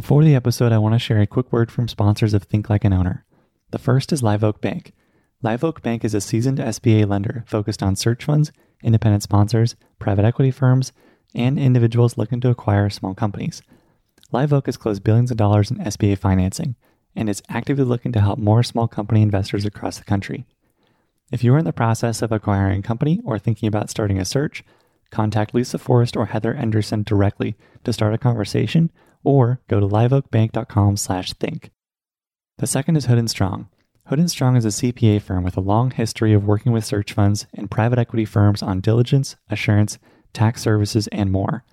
Before the episode, I want to share a quick word from sponsors of Think Like an Owner. The first is Live Oak Bank. Live Oak Bank is a seasoned SBA lender focused on search funds, independent sponsors, private equity firms, and individuals looking to acquire small companies. Live Oak has closed billions of dollars in SBA financing and is actively looking to help more small company investors across the country. If you are in the process of acquiring a company or thinking about starting a search, contact Lisa Forrest or Heather Anderson directly to start a conversation or go to liveoakbank.com slash think. The second is Hood Strong. Hood Strong is a CPA firm with a long history of working with search funds and private equity firms on diligence, assurance, tax services, and more.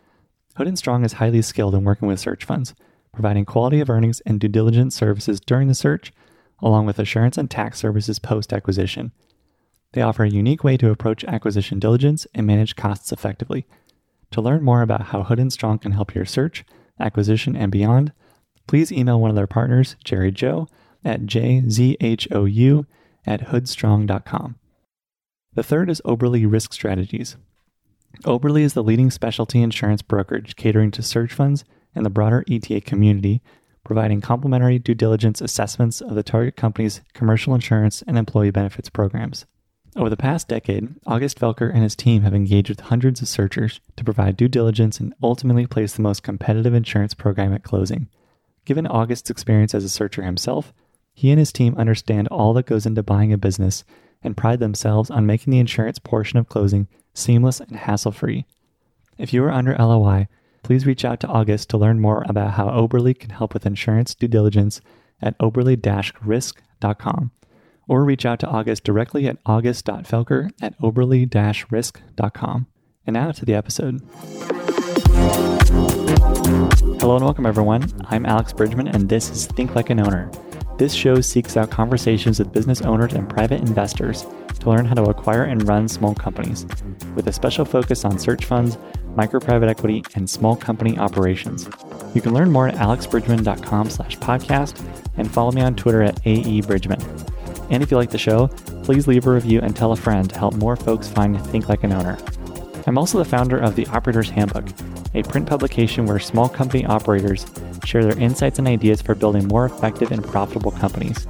Hood Strong is highly skilled in working with search funds, providing quality of earnings and due diligence services during the search, along with assurance and tax services post acquisition. They offer a unique way to approach acquisition diligence and manage costs effectively. To learn more about how Hood Strong can help your search, acquisition, and beyond, please email one of their partners, Jerry Zhou, at jzhou at hoodstrong.com. The third is Oberle Risk Strategies. Oberle is the leading specialty insurance brokerage catering to search funds and the broader ETA community, providing complimentary due diligence assessments of the target company's commercial insurance and employee benefits programs. Over the past decade, August Felker and his team have engaged with hundreds of searchers to provide due diligence and ultimately place the most competitive insurance program at closing. Given August's experience as a searcher himself, he and his team understand all that goes into buying a business and pride themselves on making the insurance portion of closing seamless and hassle free. If you are under LOI, please reach out to August to learn more about how Oberle can help with insurance due diligence at oberle-risk.com or reach out to August directly at august.felker at oberle-risk.com. And now to the episode. Hello and welcome, everyone. I'm Alex Bridgeman, and this is Think Like an Owner. This show seeks out conversations with business owners and private investors to learn how to acquire and run small companies, with a special focus on search funds, micro private equity, and small company operations. You can learn more at alexbridgeman.com slash podcast and follow me on Twitter at aebridgeman. And if you like the show, please leave a review and tell a friend to help more folks find Think Like an Owner. I'm also the founder of the Operator's Handbook, a print publication where small company operators share their insights and ideas for building more effective and profitable companies.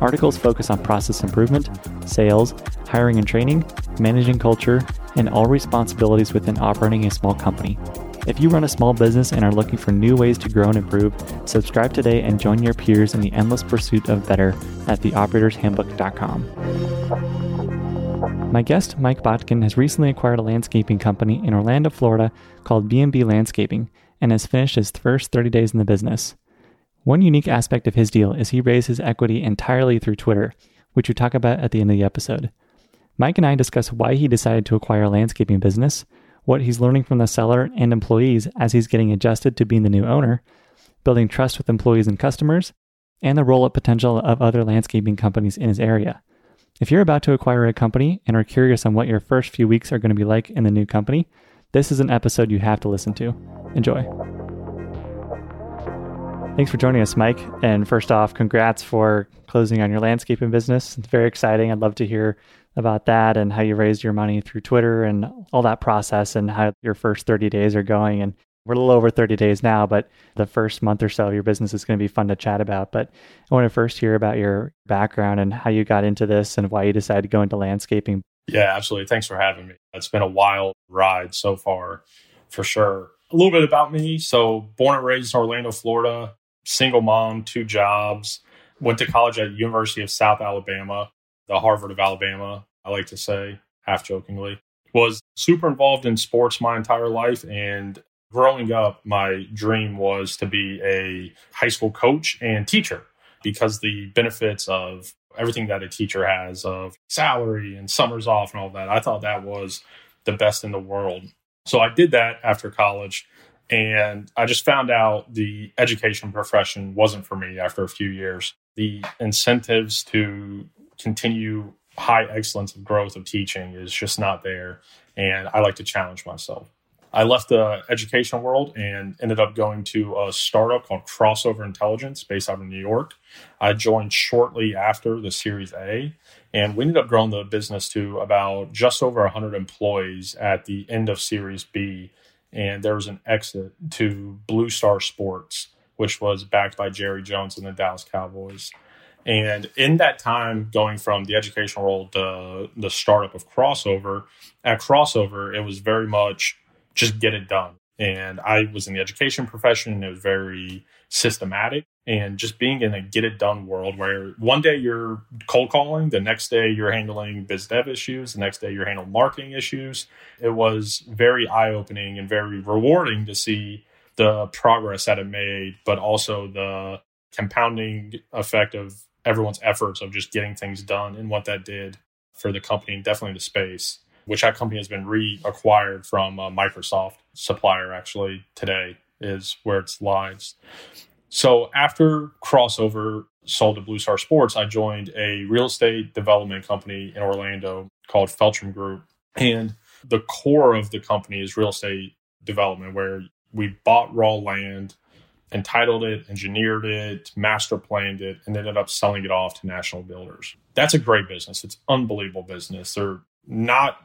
Articles focus on process improvement, sales, hiring and training, managing culture, and all responsibilities within operating a small company. If you run a small business and are looking for new ways to grow and improve, subscribe today and join your peers in the endless pursuit of better at theoperatorshandbook.com. My guest, Mike Botkin, has recently acquired a landscaping company in Orlando, Florida called B&B Landscaping and has finished his first 30 days in the business. One unique aspect of his deal is he raised his equity entirely through Twitter, which we talk about at the end of the episode. Mike and I discuss why he decided to acquire a landscaping business, what he's learning from the seller and employees as he's getting adjusted to being the new owner, building trust with employees and customers, and the roll up potential of other landscaping companies in his area. If you're about to acquire a company and are curious on what your first few weeks are going to be like in the new company, this is an episode you have to listen to. Enjoy. Thanks for joining us, Mike. And first off, congrats for closing on your landscaping business. It's very exciting. I'd love to hear about that and how you raised your money through Twitter and all that process and how your first 30 days are going. And we're a little over 30 days now, but the first month or so of your business is going to be fun to chat about. But I want to first hear about your background and how you got into this and why you decided to go into landscaping. Yeah, absolutely. Thanks for having me. It's been a wild ride so far, for sure. A little bit about me. So, born and raised in Orlando, Florida, single mom, two jobs. Went to college at University of South Alabama the Harvard of Alabama, I like to say, half jokingly. Was super involved in sports my entire life. And growing up, my dream was to be a high school coach and teacher because the benefits of everything that a teacher has of salary and summers off and all that, I thought that was the best in the world. So I did that after college. And I just found out the education profession wasn't for me after a few years. The incentives to continue high excellence of growth of teaching is just not there. And I like to challenge myself. I left the education world and ended up going to a startup called Krossover Intelligence based out of New York. I joined shortly after the Series A, and we ended up growing the business to about just over 100 employees at the end of Series B. And there was an exit to Blue Star Sports which was backed by Jerry Jones and the Dallas Cowboys. And in that time, going from the educational role to the startup of Krossover, at Krossover, it was very much just get it done. And I was in the education profession and it was very systematic and just being in a get it done world where one day you're cold calling, the next day you're handling biz dev issues, the next day you're handling marketing issues. It was very eye opening and very rewarding to see the progress that it made, but also the compounding effect of everyone's efforts of just getting things done and what that did for the company and definitely the space, which that company has been reacquired from a Microsoft supplier actually today is where it's lies. So after Krossover sold to Blue Star Sports, I joined a real estate development company in Orlando called Feltram Group. And the core of the company is real estate development, where we bought raw land, entitled it, engineered it, master planned it, and ended up selling it off to national builders. That's a great business. It's unbelievable business. They're not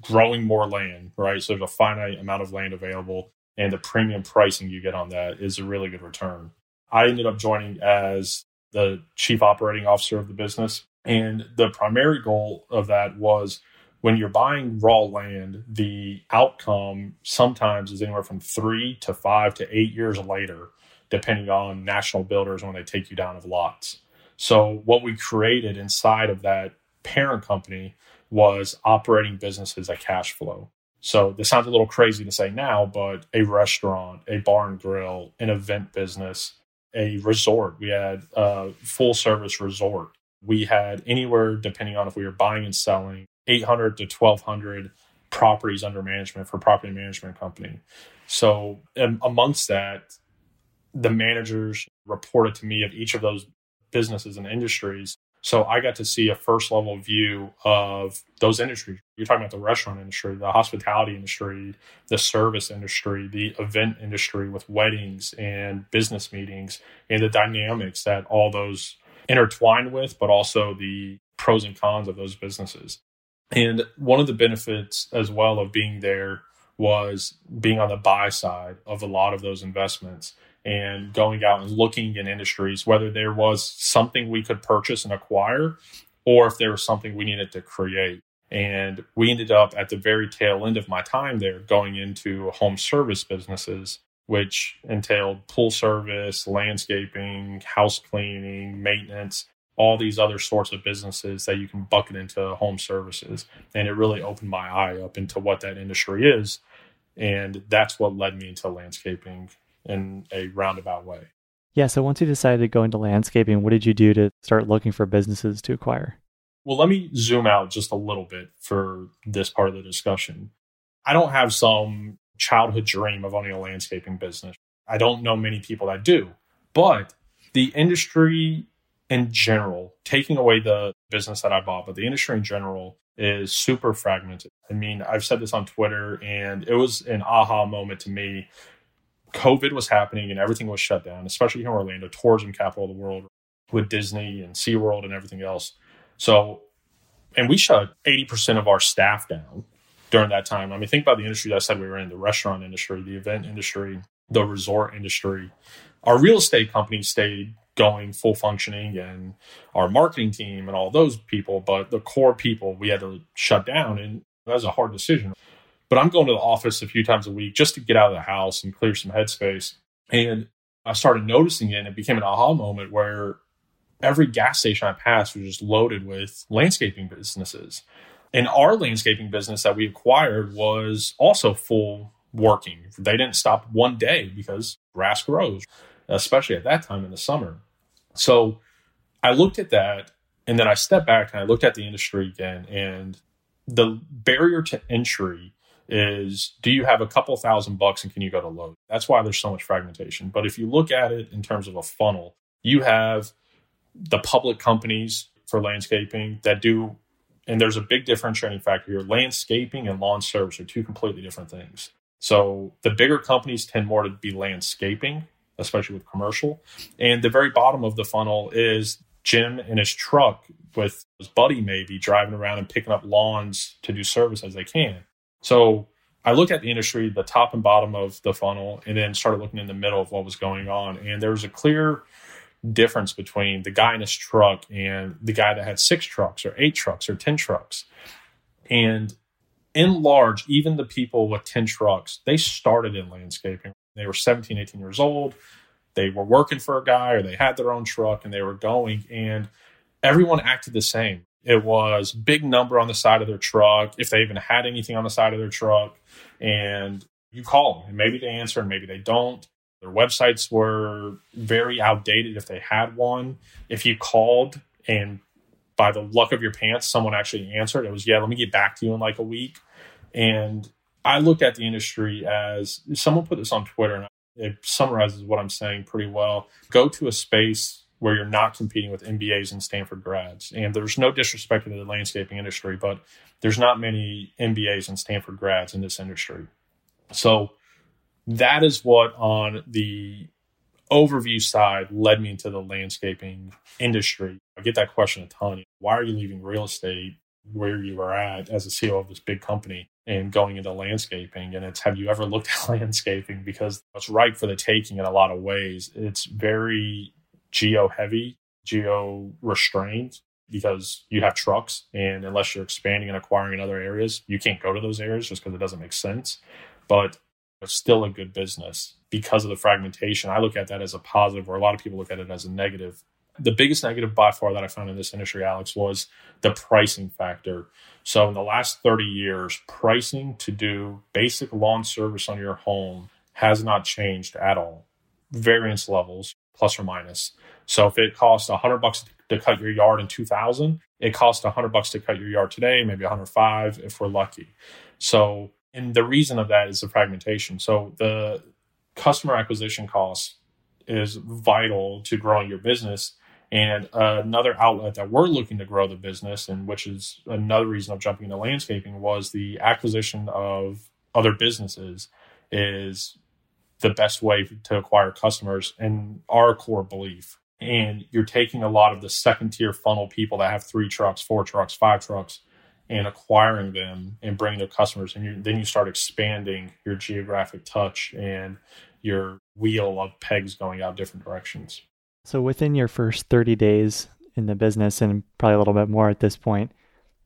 growing more land, right? So there's a finite amount of land available, and the premium pricing you get on that is a really good return. I ended up joining as the chief operating officer of the business. And the primary goal of that was when you're buying raw land, the outcome sometimes is anywhere from three to five to eight years later, depending on national builders when they take you down of lots. So, what we created inside of that parent company was operating businesses at cash flow. So, this sounds a little crazy to say now, but a restaurant, a bar and grill, an event business, a resort. We had a full service resort. We had anywhere, depending on if we were buying and selling, 800 to 1200 properties under management for property management company. So amongst that, the managers reported to me of each of those businesses and industries so I got to see a first level view of those industries. You're talking about the restaurant industry, the hospitality industry, the service industry, the event industry with weddings and business meetings, and the dynamics that all those intertwine with, but also the pros and cons of those businesses. And one of the benefits as well of being there was being on the buy side of a lot of those investments and going out and looking in industries, whether there was something we could purchase and acquire or if there was something we needed to create. And we ended up at the very tail end of my time there going into home service businesses, which entailed pool service, landscaping, house cleaning, maintenance, all these other sorts of businesses that you can bucket into home services. And it really opened my eye up into what that industry is. And that's what led me into landscaping in a roundabout way. Yeah. So once you decided to go into landscaping, what did you do to start looking for businesses to acquire? Well, let me zoom out just a little bit for this part of the discussion. I don't have some childhood dream of owning a landscaping business. I don't know many people that do, but the industry in general, taking away the business that I bought, but the industry in general is super fragmented. I mean, I've said this on Twitter and it was an aha moment to me COVID was happening and everything was shut down, especially here in Orlando, tourism capital of the world with Disney and SeaWorld and everything else. So, and we shut 80% of our staff down during that time. I mean, think about the industry I said we were in the restaurant industry, the event industry, the resort industry. Our real estate company stayed going full functioning and our marketing team and all those people, but the core people we had to shut down. And that was a hard decision. But I'm going to the office a few times a week just to get out of the house and clear some headspace. And I started noticing it and it became an aha moment where every gas station I passed was just loaded with landscaping businesses. And our landscaping business that we acquired was also full working. They didn't stop one day because grass grows, especially at that time in the summer. So I looked at that and then I stepped back and I looked at the industry again and the barrier to entry is do you have a couple thousand bucks and can you go to load? That's why there's so much fragmentation. But if you look at it in terms of a funnel, you have the public companies for landscaping that do, and there's a big differentiating factor here. Landscaping and lawn service are two completely different things. So the bigger companies tend more to be landscaping, especially with commercial. And the very bottom of the funnel is Jim in his truck with his buddy maybe driving around and picking up lawns to do service as they can. So I looked at the industry, the top and bottom of the funnel, and then started looking in the middle of what was going on. And there was a clear difference between the guy in his truck and the guy that had six trucks or eight trucks or 10 trucks. And in large, even the people with 10 trucks, they started in landscaping. They were 17, 18 years old. They were working for a guy or they had their own truck and they were going. And everyone acted the same. It was big number on the side of their truck, if they even had anything on the side of their truck. And you call them and maybe they answer and maybe they don't. Their websites were very outdated if they had one. If you called and by the luck of your pants, someone actually answered, it was, yeah, let me get back to you in like a week. And I looked at the industry as someone put this on Twitter and it summarizes what I'm saying pretty well. Go to a space where you're not competing with MBAs and Stanford grads. And there's no disrespect to the landscaping industry, but there's not many MBAs and Stanford grads in this industry. So that is what on the overview side led me into the landscaping industry. I get that question a ton. Why are you leaving real estate where you were at as a CEO of this big company and going into landscaping? And it's have you ever looked at landscaping? Because it's ripe for the taking in a lot of ways. It's very geo heavy, geo restrained because you have trucks and unless you're expanding and acquiring in other areas, you can't go to those areas just because it doesn't make sense. But still a good business because of the fragmentation. I look at that as a positive, where a lot of people look at it as a negative. The biggest negative by far that I found in this industry, Alex, was the pricing factor. So, in the last 30 years, pricing to do basic lawn service on your home has not changed at all. Variance levels, plus or minus. So, if it costs 100 bucks to cut your yard in 2000, it costs 100 bucks to cut your yard today, maybe 105 if we're lucky. So, and the reason of that is the fragmentation. So the customer acquisition cost is vital to growing your business. And another outlet that we're looking to grow the business, and which is another reason of jumping into landscaping, was the acquisition of other businesses is the best way to acquire customers and our core belief. And you're taking a lot of the second tier funnel people that have three trucks, four trucks, five trucks, and acquiring them and bringing their customers and you, then you start expanding your geographic touch and your wheel of pegs going out different directions. So within your first 30 days in the business and probably a little bit more at this point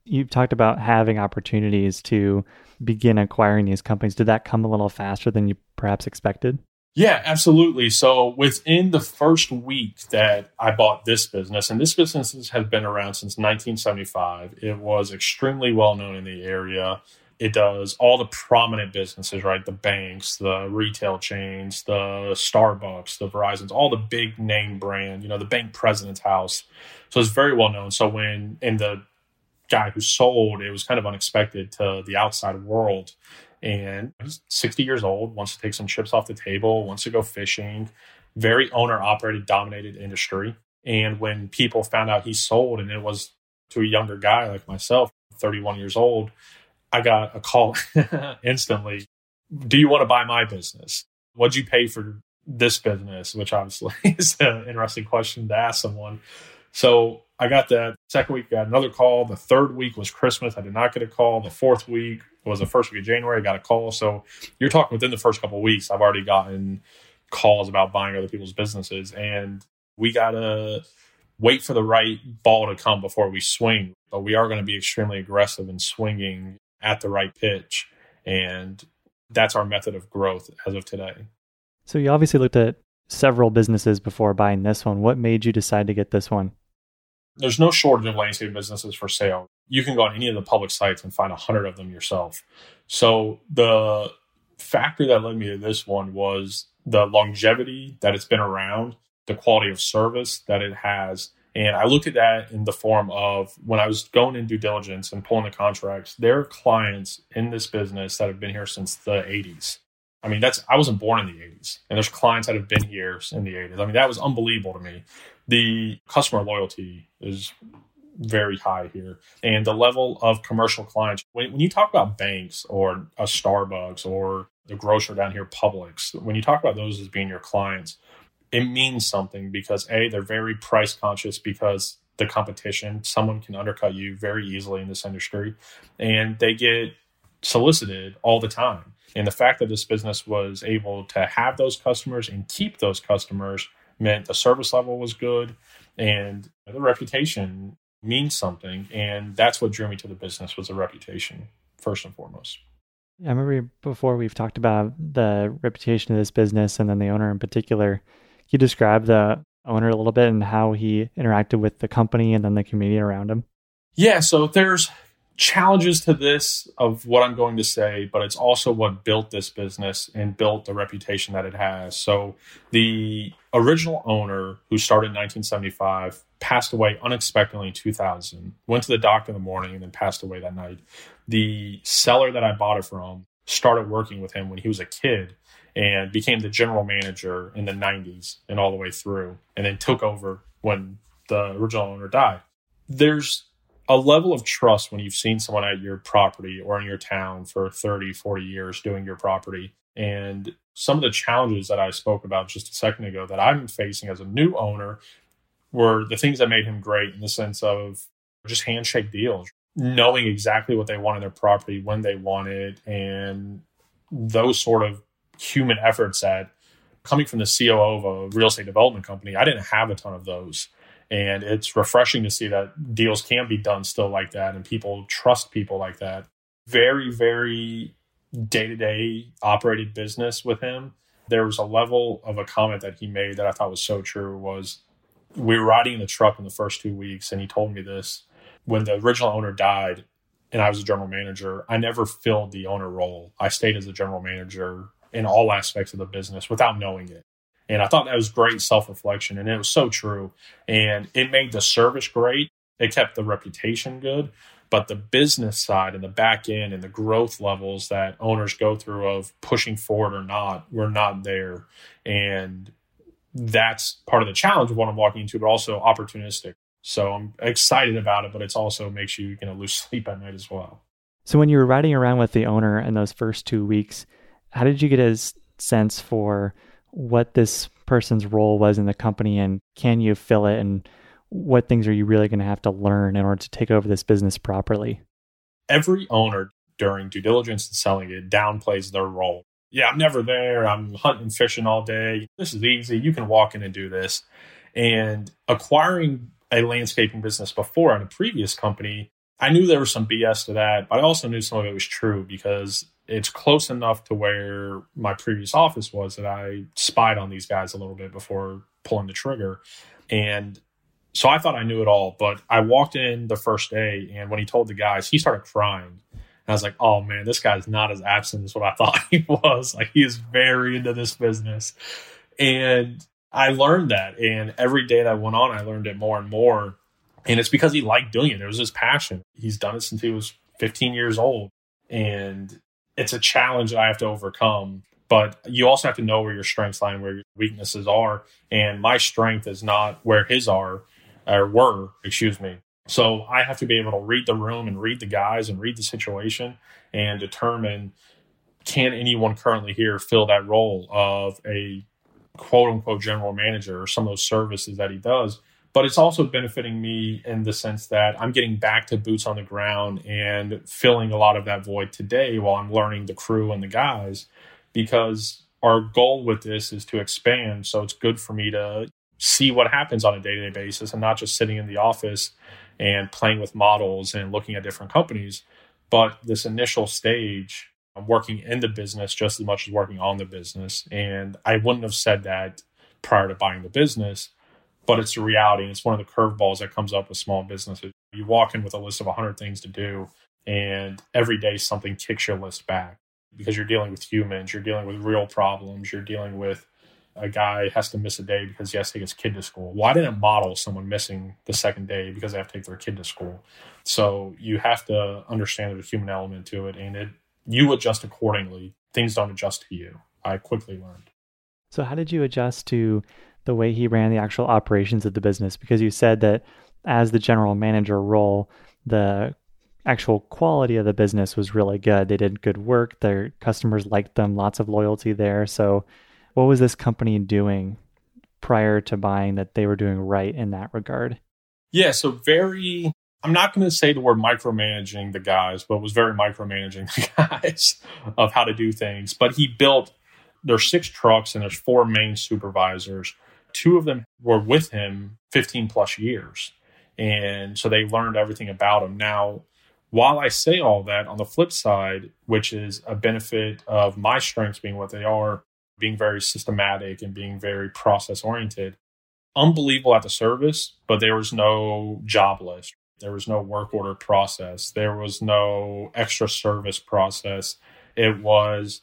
you've talked about having opportunities to begin acquiring these companies. Did that come a little faster than you perhaps expected yeah, absolutely. So within the first week that I bought this business, and this business has been around since 1975, it was extremely well known in the area. It does all the prominent businesses, right? The banks, the retail chains, the Starbucks, the Verizons, all the big name brand, you know, the bank president's house. So it's very well known. So when in the guy who sold, it was kind of unexpected to the outside world and he's 60 years old, wants to take some chips off the table, wants to go fishing. Very owner operated, dominated industry. And when people found out he sold, and it was to a younger guy like myself, 31 years old, I got a call instantly. Do you want to buy my business? What'd you pay for this business? Which obviously is an interesting question to ask someone. So I got that second week, got another call. The third week was Christmas. I did not get a call. The fourth week was the first week of January. I got a call. So you're talking within the first couple weeks, I've already gotten calls about buying other people's businesses. And we got to wait for the right ball to come before we swing. But we are going to be extremely aggressive in swinging at the right pitch. And that's our method of growth as of today. So you obviously looked at several businesses before buying this one. What made you decide to get this one? There's no shortage of landscape businesses for sale. You can go on any of the public sites and find a hundred of them yourself. So the factor that led me to this one was the longevity that it's been around, the quality of service that it has. And I looked at that in the form of when I was going in due diligence and pulling the contracts, there are clients in this business that have been here since the 80s. I mean, that's I wasn't born in the 80s, and there's clients that have been here in the 80s. I mean, that was unbelievable to me. The customer loyalty is very high here, and the level of commercial clients. When, when you talk about banks or a Starbucks or the grocer down here, Publix, when you talk about those as being your clients, it means something because a they're very price conscious because the competition someone can undercut you very easily in this industry, and they get solicited all the time. And the fact that this business was able to have those customers and keep those customers meant the service level was good and the reputation means something. And that's what drew me to the business was the reputation, first and foremost. I remember before we've talked about the reputation of this business and then the owner in particular. Can you describe the owner a little bit and how he interacted with the company and then the community around him? Yeah, so there's challenges to this of what I'm going to say, but it's also what built this business and built the reputation that it has. So the original owner who started in 1975 passed away unexpectedly in 2000. Went to the doctor in the morning and then passed away that night. The seller that I bought it from started working with him when he was a kid and became the general manager in the 90s and all the way through and then took over when the original owner died. There's a level of trust when you've seen someone at your property or in your town for 30, 40 years doing your property. And some of the challenges that I spoke about just a second ago that I'm facing as a new owner were the things that made him great in the sense of just handshake deals, knowing exactly what they want in their property, when they want it, and those sort of human efforts that coming from the COO of a real estate development company, I didn't have a ton of those. And it's refreshing to see that deals can be done still like that and people trust people like that. Very, very day to day operated business with him. There was a level of a comment that he made that I thought was so true was we were riding in the truck in the first two weeks and he told me this when the original owner died and I was a general manager, I never filled the owner role. I stayed as a general manager in all aspects of the business without knowing it. And I thought that was great self reflection. And it was so true. And it made the service great. It kept the reputation good. But the business side and the back end and the growth levels that owners go through of pushing forward or not were not there. And that's part of the challenge of what I'm walking into, but also opportunistic. So I'm excited about it, but it's also makes you, you know, lose sleep at night as well. So when you were riding around with the owner in those first two weeks, how did you get a sense for what this person's role was in the company and can you fill it and what things are you really going to have to learn in order to take over this business properly? Every owner during due diligence and selling it downplays their role. Yeah, I'm never there. I'm hunting, fishing all day. This is easy. You can walk in and do this. And acquiring a landscaping business before at a previous company, I knew there was some BS to that, but I also knew some of it was true because it's close enough to where my previous office was that I spied on these guys a little bit before pulling the trigger. And so I thought I knew it all, but I walked in the first day and when he told the guys, he started crying. I was like, oh man, this guy's not as absent as what I thought he was. Like he is very into this business. And I learned that. And every day that went on, I learned it more and more. And it's because he liked doing it. It was his passion. He's done it since he was 15 years old. And it's a challenge that I have to overcome. But you also have to know where your strengths lie and where your weaknesses are. And my strength is not where his are or were, excuse me. So I have to be able to read the room and read the guys and read the situation and determine can anyone currently here fill that role of a quote unquote general manager or some of those services that he does but it's also benefiting me in the sense that I'm getting back to boots on the ground and filling a lot of that void today while I'm learning the crew and the guys because our goal with this is to expand. So it's good for me to see what happens on a day to day basis and not just sitting in the office and playing with models and looking at different companies. But this initial stage, I'm working in the business just as much as working on the business. And I wouldn't have said that prior to buying the business but it's a reality. And it's one of the curveballs that comes up with small businesses. You walk in with a list of 100 things to do, and every day something kicks your list back because you're dealing with humans, you're dealing with real problems, you're dealing with a guy has to miss a day because he has to take his kid to school. Why didn't model someone missing the second day because they have to take their kid to school? So you have to understand there's a human element to it, and it you adjust accordingly. Things don't adjust to you. I quickly learned. So how did you adjust to the way he ran the actual operations of the business because you said that as the general manager role, the actual quality of the business was really good. They did good work. Their customers liked them, lots of loyalty there. So, what was this company doing prior to buying that they were doing right in that regard? Yeah, so very I'm not going to say the word micromanaging the guys, but was very micromanaging the guys of how to do things. But he built, there's six trucks and there's four main supervisors. Two of them were with him 15 plus years. And so they learned everything about him. Now, while I say all that, on the flip side, which is a benefit of my strengths being what they are, being very systematic and being very process oriented, unbelievable at the service, but there was no job list. There was no work order process. There was no extra service process. It was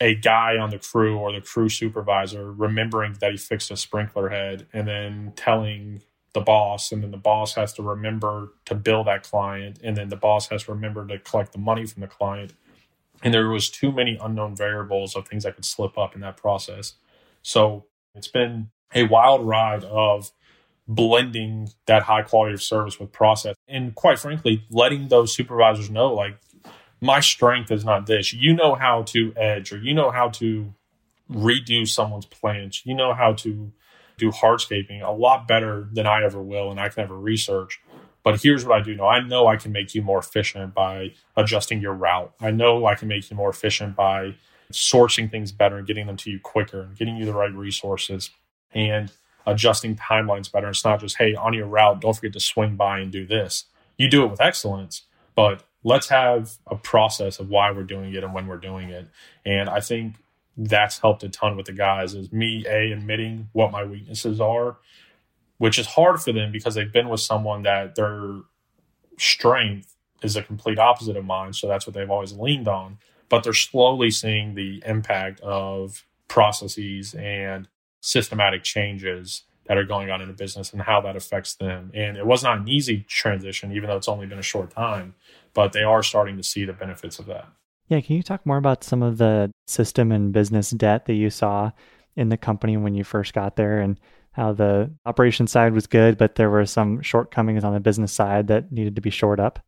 a guy on the crew or the crew supervisor remembering that he fixed a sprinkler head and then telling the boss and then the boss has to remember to bill that client and then the boss has to remember to collect the money from the client. And there was too many unknown variables of things that could slip up in that process. So it's been a wild ride of blending that high quality of service with process and quite frankly letting those supervisors know like my strength is not this you know how to edge or you know how to redo someone's plans you know how to do hardscaping a lot better than I ever will, and I can ever research. But here's what I do know I know I can make you more efficient by adjusting your route. I know I can make you more efficient by sourcing things better and getting them to you quicker and getting you the right resources and adjusting timelines better. It's not just, hey, on your route, don't forget to swing by and do this. You do it with excellence, but let's have a process of why we're doing it and when we're doing it. And I think that's helped a ton with the guys is me a admitting what my weaknesses are which is hard for them because they've been with someone that their strength is a complete opposite of mine so that's what they've always leaned on but they're slowly seeing the impact of processes and systematic changes that are going on in a business and how that affects them and it was not an easy transition even though it's only been a short time but they are starting to see the benefits of that yeah, can you talk more about some of the system and business debt that you saw in the company when you first got there and how the operation side was good, but there were some shortcomings on the business side that needed to be shored up?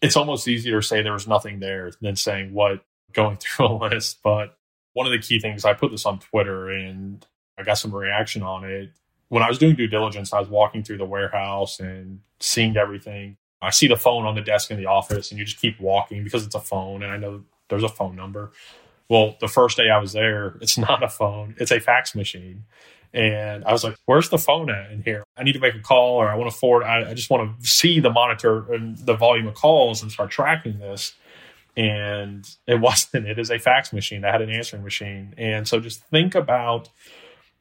It's almost easier to say there was nothing there than saying what going through a list. But one of the key things, I put this on Twitter and I got some reaction on it. When I was doing due diligence, I was walking through the warehouse and seeing everything. I see the phone on the desk in the office and you just keep walking because it's a phone and I know there's a phone number. Well, the first day I was there, it's not a phone, it's a fax machine. And I was like, where's the phone at in here? I need to make a call or I want to forward. I, I just want to see the monitor and the volume of calls and start tracking this. And it wasn't, it is a fax machine that had an answering machine. And so just think about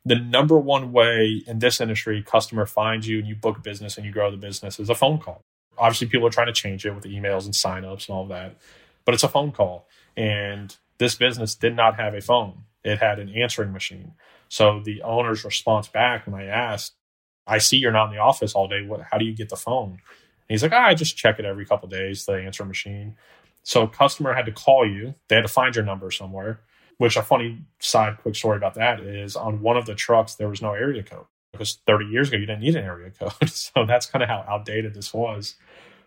the number one way in this industry customer finds you and you book business and you grow the business is a phone call obviously people are trying to change it with emails and signups and all that, but it's a phone call. And this business did not have a phone. It had an answering machine. So the owner's response back when I asked, I see you're not in the office all day. What, how do you get the phone? And he's like, ah, I just check it every couple days, the answer machine. So customer had to call you. They had to find your number somewhere, which a funny side quick story about that is on one of the trucks, there was no area code because 30 years ago, you didn't need an area code. so that's kind of how outdated this was.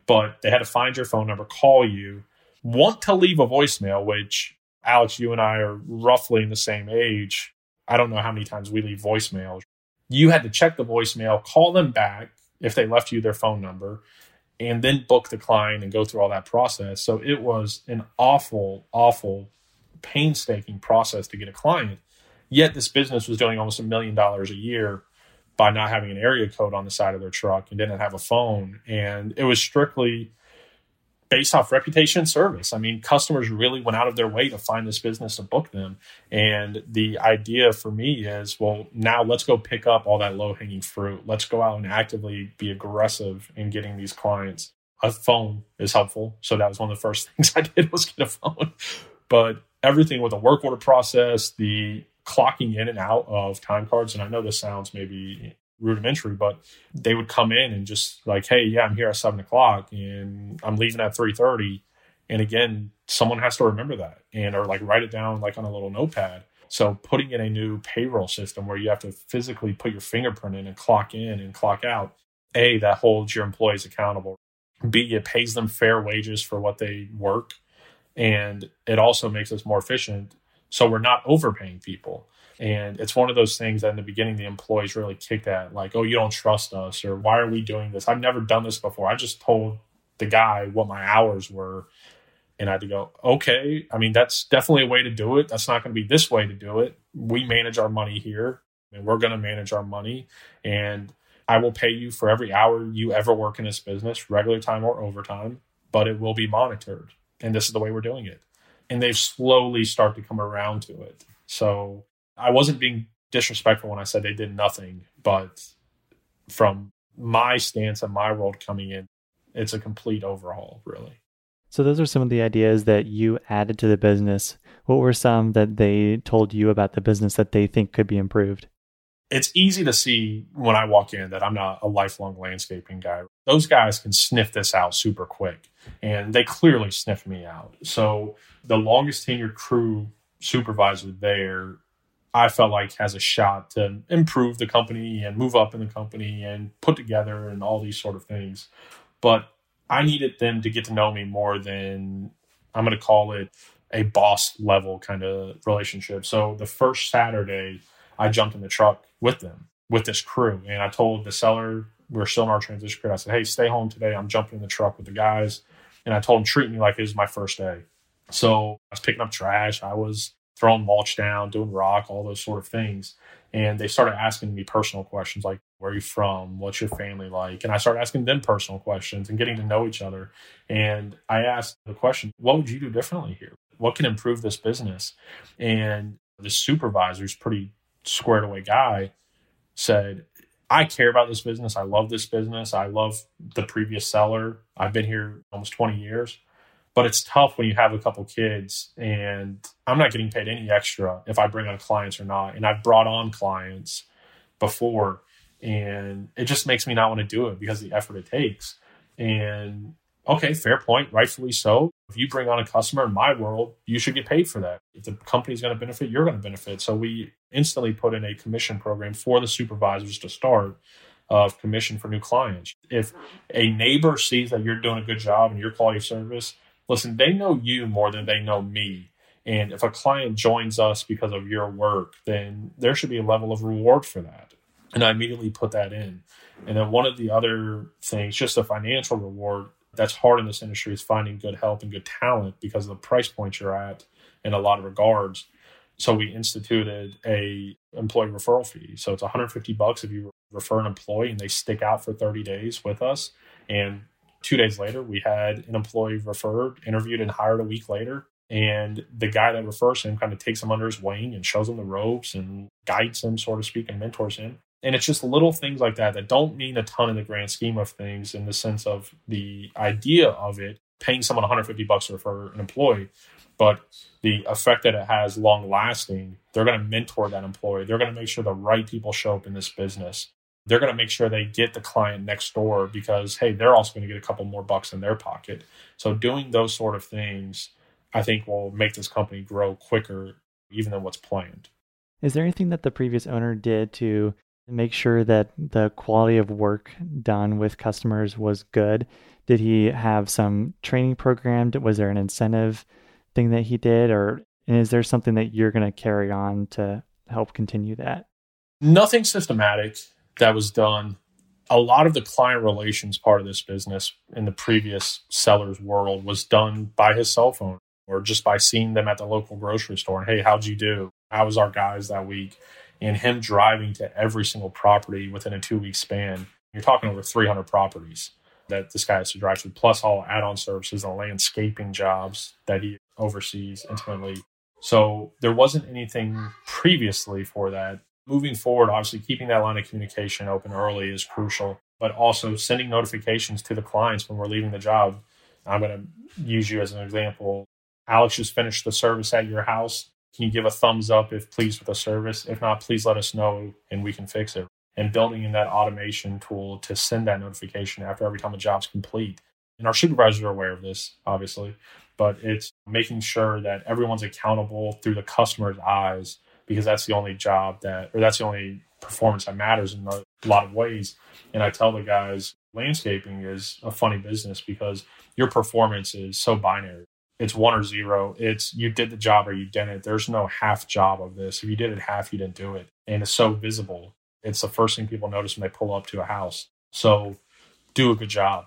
But they had to find your phone number, call you, want to leave a voicemail, which Alex, you and I are roughly in the same age. I don't know how many times we leave voicemails. You had to check the voicemail, call them back if they left you their phone number, and then book the client and go through all that process. So it was an awful, awful, painstaking process to get a client. Yet this business was doing almost a million dollars a year by not having an area code on the side of their truck and didn't have a phone. And it was strictly based off reputation service. I mean, customers really went out of their way to find this business to book them. And the idea for me is, well, now let's go pick up all that low hanging fruit. Let's go out and actively be aggressive in getting these clients. A phone is helpful. So that was one of the first things I did was get a phone. But everything with the work order process, the clocking in and out of time cards. And I know this sounds maybe rudimentary, but they would come in and just like, hey, yeah, I'm here at seven o'clock and I'm leaving at three thirty. And again, someone has to remember that and or like write it down like on a little notepad. So putting in a new payroll system where you have to physically put your fingerprint in and clock in and clock out, A, that holds your employees accountable. B, it pays them fair wages for what they work. And it also makes us more efficient so we're not overpaying people. And it's one of those things that in the beginning the employees really kicked at, like, oh, you don't trust us, or why are we doing this? I've never done this before. I just told the guy what my hours were. And I had to go, okay, I mean, that's definitely a way to do it. That's not going to be this way to do it. We manage our money here and we're going to manage our money. And I will pay you for every hour you ever work in this business, regular time or overtime, but it will be monitored. And this is the way we're doing it. And they've slowly start to come around to it. So I wasn't being disrespectful when I said they did nothing, but from my stance and my world coming in, it's a complete overhaul, really. So those are some of the ideas that you added to the business. What were some that they told you about the business that they think could be improved? It's easy to see when I walk in that I'm not a lifelong landscaping guy. Those guys can sniff this out super quick, and they clearly sniffed me out. So the longest tenured crew supervisor there I felt like has a shot to improve the company and move up in the company and put together and all these sort of things. But I needed them to get to know me more than I'm going to call it a boss level kind of relationship. So the first Saturday, I jumped in the truck with them, with this crew. And I told the seller, we are still in our transition period. I said, hey, stay home today. I'm jumping in the truck with the guys. And I told them, treat me like it was my first day. So I was picking up trash. I was throwing mulch down, doing rock, all those sort of things. And they started asking me personal questions like, where are you from? What's your family like? And I started asking them personal questions and getting to know each other. And I asked the question, what would you do differently here? What can improve this business? And the supervisor's pretty squared away guy said, I care about this business. I love this business. I love the previous seller. I've been here almost 20 years but it's tough when you have a couple kids and i'm not getting paid any extra if i bring on clients or not. And i've brought on clients before and it just makes me not want to do it because the effort it takes. And okay fair point rightfully so. If you bring on a customer in my world you should get paid for that. If the company's going to benefit you're going to benefit. So we instantly put in a commission program for the supervisors to start of commission for new clients. If a neighbor sees that you're doing a good job and your quality service listen, they know you more than they know me. And if a client joins us because of your work, then there should be a level of reward for that. And I immediately put that in. And then one of the other things, just a financial reward that's hard in this industry is finding good help and good talent because of the price point you're at in a lot of regards. So we instituted a employee referral fee. So it's 150 bucks if you refer an employee and they stick out for 30 days with us. And two days later, we had an employee referred, interviewed, and hired a week later. And the guy that refers him kind of takes him under his wing and shows him the ropes and guides him, so to speak, and mentors him. And it's just little things like that that don't mean a ton in the grand scheme of things in the sense of the idea of it, paying someone 150 bucks to refer an employee, but the effect that it has long lasting, they're going to mentor that employee. They're going to make sure the right people show up in this business they're going to make sure they get the client next door because hey they're also going to get a couple more bucks in their pocket. So doing those sort of things i think will make this company grow quicker even than what's planned. Is there anything that the previous owner did to make sure that the quality of work done with customers was good? Did he have some training program was there an incentive thing that he did? Or is there something that you're going to carry on to help continue that? Nothing systematic that was done. A lot of the client relations part of this business in the previous seller's world was done by his cell phone or just by seeing them at the local grocery store and hey, how'd you do? How was our guys that week? And him driving to every single property within a two week span. You're talking over 300 properties that this guy has to drive to, plus all add on services and landscaping jobs that he oversees intimately. So there wasn't anything previously for that moving forward, obviously keeping that line of communication open early is crucial, but also sending notifications to the clients when we're leaving the job. I'm going to use you as an example. Alex just finished the service at your house. Can you give a thumbs up if pleased with the service? If not, please let us know and we can fix it. And building in that automation tool to send that notification after every time a job's complete. And our supervisors are aware of this, obviously, but it's making sure that everyone's accountable through the customer's eyes because that's the only job that, or that's the only performance that matters in a lot of ways. And I tell the guys, landscaping is a funny business because your performance is so binary. it's one or zero. It's you did the job or you didn't. There's no half job of this. If you did it half, you didn't do it. And it's so visible. It's the first thing people notice when they pull up to a house. So do a good job.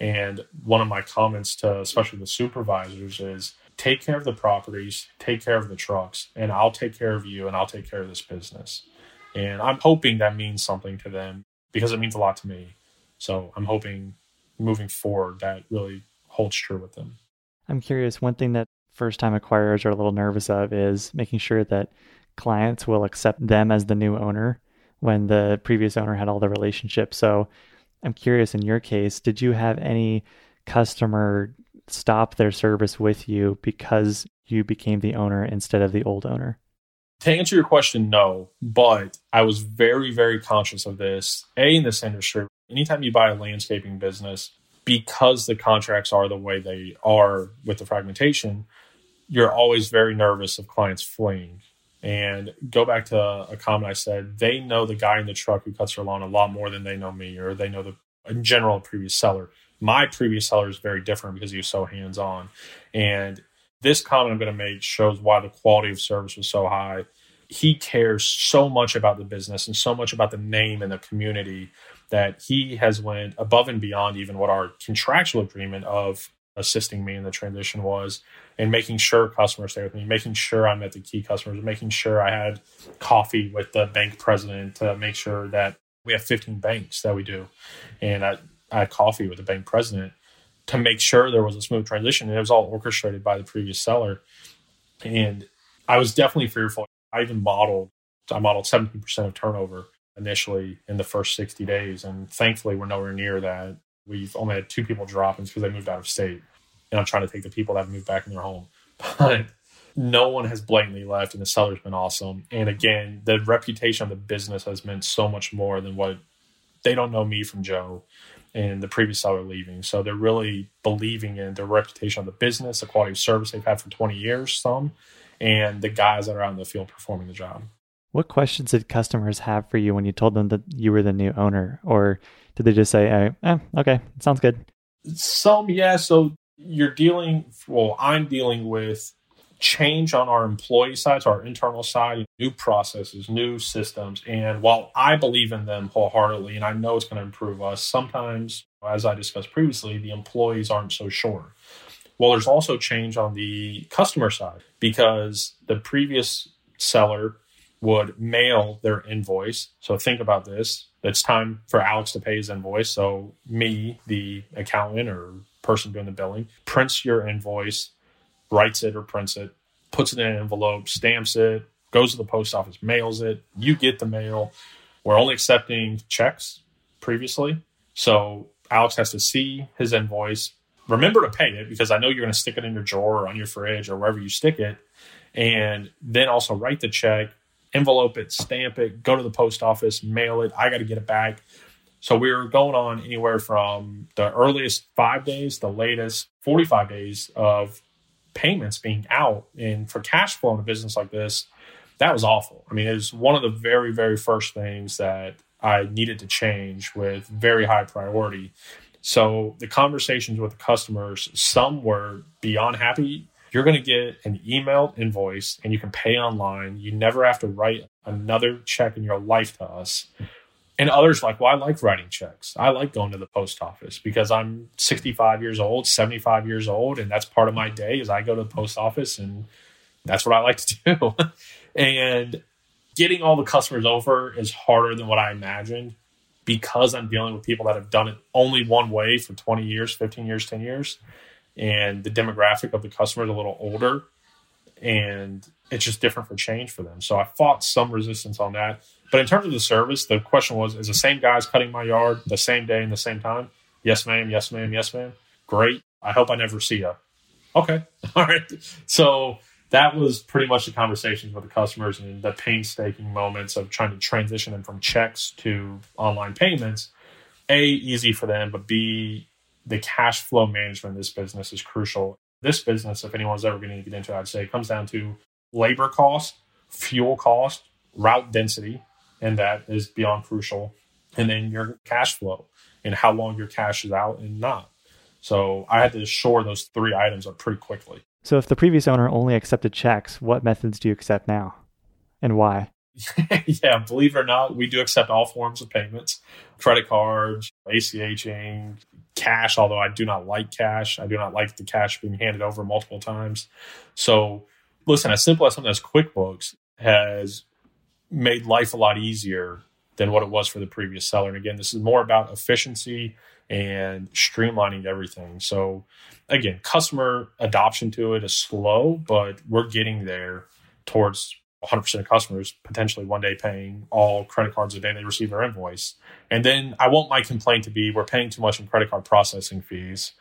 And one of my comments to especially the supervisors is take care of the properties, take care of the trucks, and I'll take care of you and I'll take care of this business. And I'm hoping that means something to them because it means a lot to me. So I'm hoping moving forward that really holds true with them. I'm curious, one thing that first time acquirers are a little nervous of is making sure that clients will accept them as the new owner when the previous owner had all the relationships. So I'm curious in your case, did you have any customer stop their service with you because you became the owner instead of the old owner? To answer your question, no, but I was very, very conscious of this. A, in this industry, anytime you buy a landscaping business, because the contracts are the way they are with the fragmentation, you're always very nervous of clients fleeing. And go back to a comment I said, they know the guy in the truck who cuts their lawn a lot more than they know me, or they know the in general previous seller. My previous seller is very different because he was so hands on. And this comment I'm going to make shows why the quality of service was so high. He cares so much about the business and so much about the name and the community that he has went above and beyond even what our contractual agreement of assisting me in the transition was and making sure customers stay with me, making sure I met the key customers, making sure I had coffee with the bank president to make sure that we have 15 banks that we do. And I, I had coffee with the bank president to make sure there was a smooth transition. And it was all orchestrated by the previous seller. And I was definitely fearful. I even modeled, I modeled 17% of turnover initially in the first 60 days. And thankfully, we're nowhere near that. We've only had two people dropping because they moved out of state. And I'm trying to take the people that have moved back in their home. But no one has blatantly left, and the seller's been awesome. And again, the reputation of the business has meant so much more than what they don't know me from Joe and the previous seller leaving. So they're really believing in their reputation of the business, the quality of service they've had for 20 years, some, and the guys that are out in the field performing the job. What questions did customers have for you when you told them that you were the new owner? Or did they just say, eh, eh, okay, sounds good? Some, yeah. So you're dealing, well, I'm dealing with change on our employee side, so our internal side, new processes, new systems. And while I believe in them wholeheartedly, and I know it's going to improve us, sometimes, as I discussed previously, the employees aren't so sure. Well, there's also change on the customer side because the previous seller would mail their invoice. So think about this. It's time for Alex to pay his invoice. So me, the accountant or person doing the billing, prints your invoice, writes it or prints it, puts it in an envelope, stamps it, goes to the post office, mails it. You get the mail. We're only accepting checks previously. So Alex has to see his invoice. Remember to pay it because I know you're going to stick it in your drawer or on your fridge or wherever you stick it. And then also write the check, envelope it, stamp it, go to the post office, mail it. I got to get it back. So we were going on anywhere from the earliest five days, the latest 45 days of payments being out. And for cash flow in a business like this, that was awful. I mean, it was one of the very, very first things that I needed to change with very high priority. So the conversations with the customers, some were beyond happy you're going to get an emailed invoice and you can pay online. You never have to write another check in your life to us. And others like, well, I like writing checks. I like going to the post office because I'm 65 years old, 75 years old, and that's part of my day is I go to the post office and that's what I like to do. and getting all the customers over is harder than what I imagined because I'm dealing with people that have done it only one way for 20 years, 15 years, 10 years and the demographic of the customer is a little older and it's just different for change for them. So I fought some resistance on that. But in terms of the service, the question was is the same guys cutting my yard the same day and the same time? Yes, ma'am. Yes, ma'am. Yes, ma'am. Great. I hope I never see you. Okay. All right. So that was pretty much the conversations with the customers and the painstaking moments of trying to transition them from checks to online payments. A, easy for them, but B, the cash flow management of this business is crucial. This business, if anyone's ever going to get into it, I'd say it comes down to labor cost, fuel cost, route density, and that is beyond crucial. And then your cash flow and how long your cash is out and not. So I had to shore those three items up pretty quickly. So if the previous owner only accepted checks, what methods do you accept now and why? yeah, believe it or not, we do accept all forms of payments credit cards, ACHing, cash, although I do not like cash. I do not like the cash being handed over multiple times. So, listen, as simple as something as QuickBooks has made life a lot easier than what it was for the previous seller. And again, this is more about efficiency and streamlining everything. So, again, customer adoption to it is slow, but we're getting there towards 100% of customers potentially one day paying all credit cards the day they receive their invoice. And then I want my complaint to be we're paying too much in credit card processing fees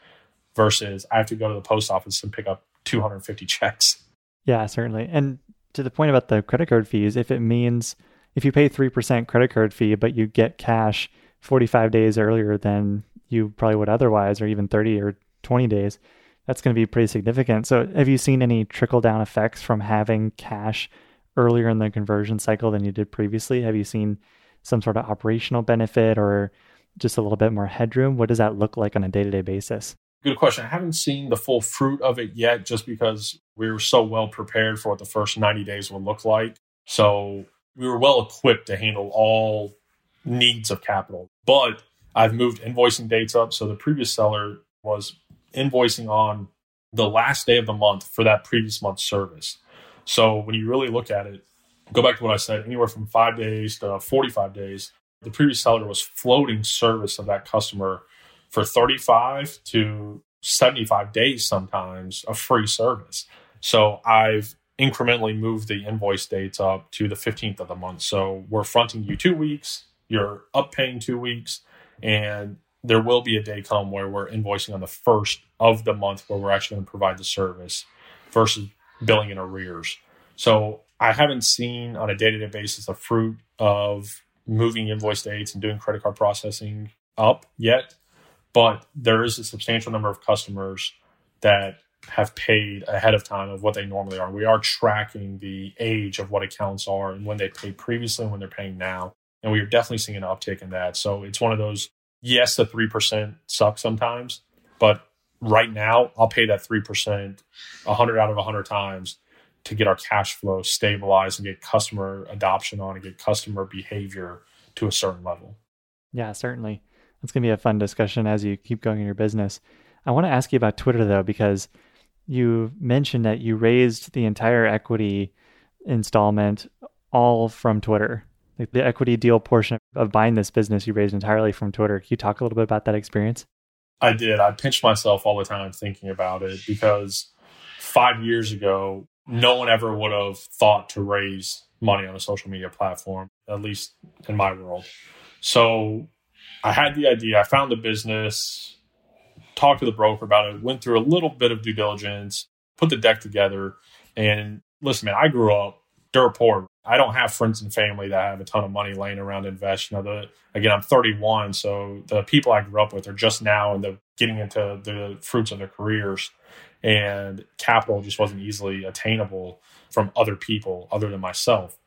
versus I have to go to the post office and pick up 250 checks. Yeah, certainly. And to the point about the credit card fees, if it means if you pay 3% credit card fee, but you get cash 45 days earlier than you probably would otherwise, or even 30 or 20 days, that's going to be pretty significant. So, have you seen any trickle down effects from having cash earlier in the conversion cycle than you did previously? Have you seen some sort of operational benefit or just a little bit more headroom? What does that look like on a day to day basis? Good question. I haven't seen the full fruit of it yet just because we were so well prepared for what the first 90 days would look like. So we were well equipped to handle all needs of capital. But I've moved invoicing dates up. So the previous seller was invoicing on the last day of the month for that previous month's service. So when you really look at it, go back to what I said, anywhere from five days to 45 days, the previous seller was floating service of that customer for 35 to 75 days sometimes of free service. So I've incrementally moved the invoice dates up to the 15th of the month. So we're fronting you two weeks, you're up paying two weeks, and there will be a day come where we're invoicing on the first of the month where we're actually going to provide the service versus billing in arrears. So I haven't seen on a day to day basis the fruit of moving invoice dates and doing credit card processing up yet, but there is a substantial number of customers that have paid ahead of time of what they normally are. We are tracking the age of what accounts are and when they paid previously and when they're paying now. And we are definitely seeing an uptick in that. So it's one of those, yes, the 3% sucks sometimes, but right now I'll pay that 3% 100 out of 100 times to get our cash flow stabilized and get customer adoption on and get customer behavior to a certain level. Yeah, certainly. It's going to be a fun discussion as you keep going in your business. I want to ask you about Twitter though, because you mentioned that you raised the entire equity installment all from Twitter. Like the equity deal portion of buying this business you raised entirely from Twitter. Can you talk a little bit about that experience? I did. I pinch myself all the time thinking about it because five years ago, no one ever would have thought to raise money on a social media platform, at least in my world. So I had the idea, I found the business, talked to the broker about it, went through a little bit of due diligence, put the deck together. And listen, man, I grew up dirt poor. I don't have friends and family that have a ton of money laying around to invest. You know, the again, I'm 31, so the people I grew up with are just now and they're getting into the fruits of their careers and capital just wasn't easily attainable from other people other than myself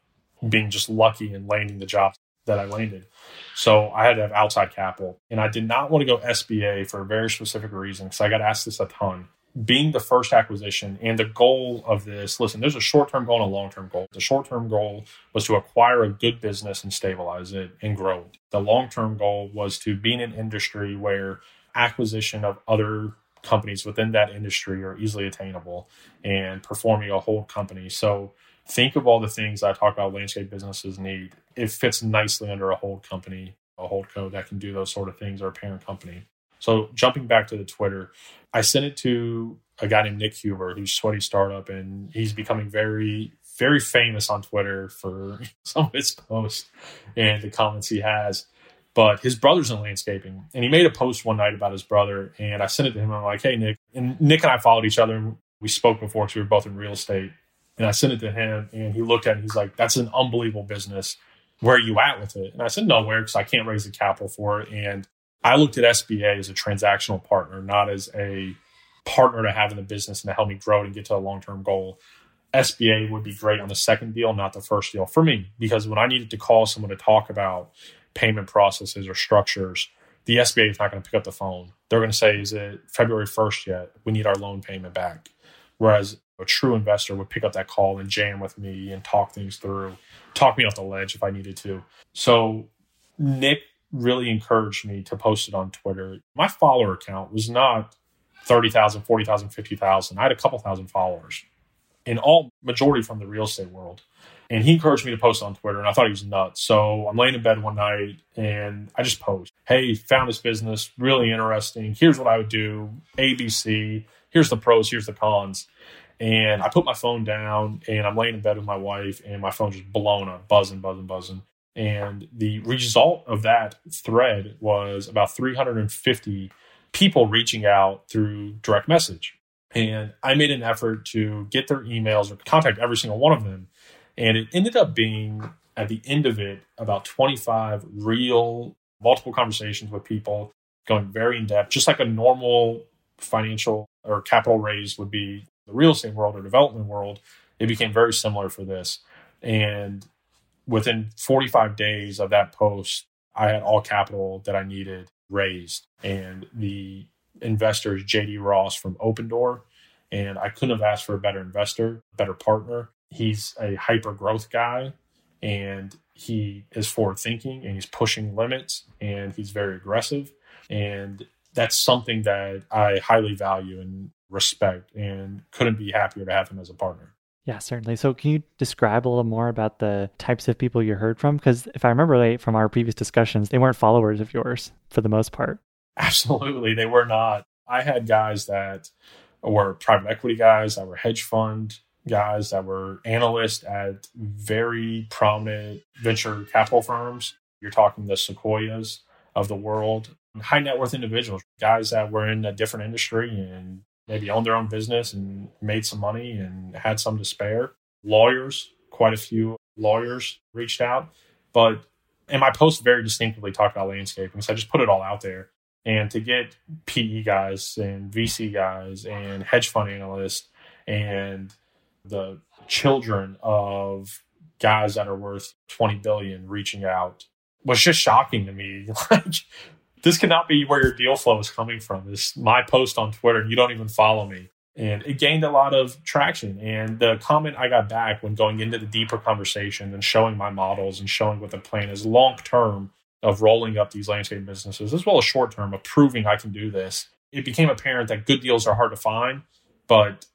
being just lucky and landing the job that I landed. So I had to have outside capital. And I did not want to go SBA for a very specific reason because I got asked this a ton. Being the first acquisition and the goal of this, listen, there's a short term goal and a long term goal. The short term goal was to acquire a good business and stabilize it and grow it. The long term goal was to be in an industry where acquisition of other companies within that industry are easily attainable and performing a whole company. So think of all the things I talk about landscape businesses need. It fits nicely under a hold company, a HoldCo that can do those sort of things or a parent company. So jumping back to the Twitter, I sent it to a guy named Nick Huber, who's a Sweaty Startup, and he's becoming very, very famous on Twitter for some of his posts and the comments he has but his brother's in landscaping and he made a post one night about his brother and i sent it to him i'm like hey nick and nick and i followed each other and we spoke before because we were both in real estate and i sent it to him and he looked at it and he's like that's an unbelievable business where are you at with it and i said nowhere because i can't raise the capital for it and i looked at sba as a transactional partner not as a partner to have in the business and to help me grow it and get to a long-term goal SBA would be great on the second deal, not the first deal for me, because when I needed to call someone to talk about payment processes or structures, the SBA is not going to pick up the phone. They're going to say, Is it February 1st yet? We need our loan payment back. Whereas a true investor would pick up that call and jam with me and talk things through, talk me off the ledge if I needed to. So Nick really encouraged me to post it on Twitter. My follower count was not 30,000, 40,000, 50,000. I had a couple thousand followers in all majority from the real estate world. And he encouraged me to post on Twitter, and I thought he was nuts. So I'm laying in bed one night and I just post, Hey, found this business, really interesting. Here's what I would do ABC. Here's the pros, here's the cons. And I put my phone down and I'm laying in bed with my wife, and my phone just blown up, buzzing, buzzing, buzzing. And the result of that thread was about 350 people reaching out through direct message. And I made an effort to get their emails or contact every single one of them. And it ended up being at the end of it about 25 real, multiple conversations with people going very in depth, just like a normal financial or capital raise would be the real estate world or development world. It became very similar for this. And within 45 days of that post, I had all capital that I needed raised. And the investor is JD Ross from Opendoor, And I couldn't have asked for a better investor, better partner. He's a hyper growth guy and he is forward thinking and he's pushing limits and he's very aggressive. And that's something that I highly value and respect and couldn't be happier to have him as a partner. Yeah, certainly. So, can you describe a little more about the types of people you heard from? Because if I remember right from our previous discussions, they weren't followers of yours for the most part. Absolutely, they were not. I had guys that were private equity guys, that were hedge fund guys, that were analysts at very prominent venture capital firms. You're talking the Sequoias of the world, high net worth individuals, guys that were in a different industry and maybe owned their own business and made some money and had some to spare. Lawyers, quite a few lawyers reached out. But and my post very distinctively talked about landscaping. So I just put it all out there. And to get PE guys and VC guys and hedge fund analysts and the children of guys that are worth 20 billion reaching out was just shocking to me. Like this cannot be where your deal flow is coming from. Is my post on Twitter and you don't even follow me. And it gained a lot of traction. And the comment I got back when going into the deeper conversation and showing my models and showing what the plan is long term of rolling up these landscape businesses, as well as short term of proving I can do this, it became apparent that good deals are hard to find, but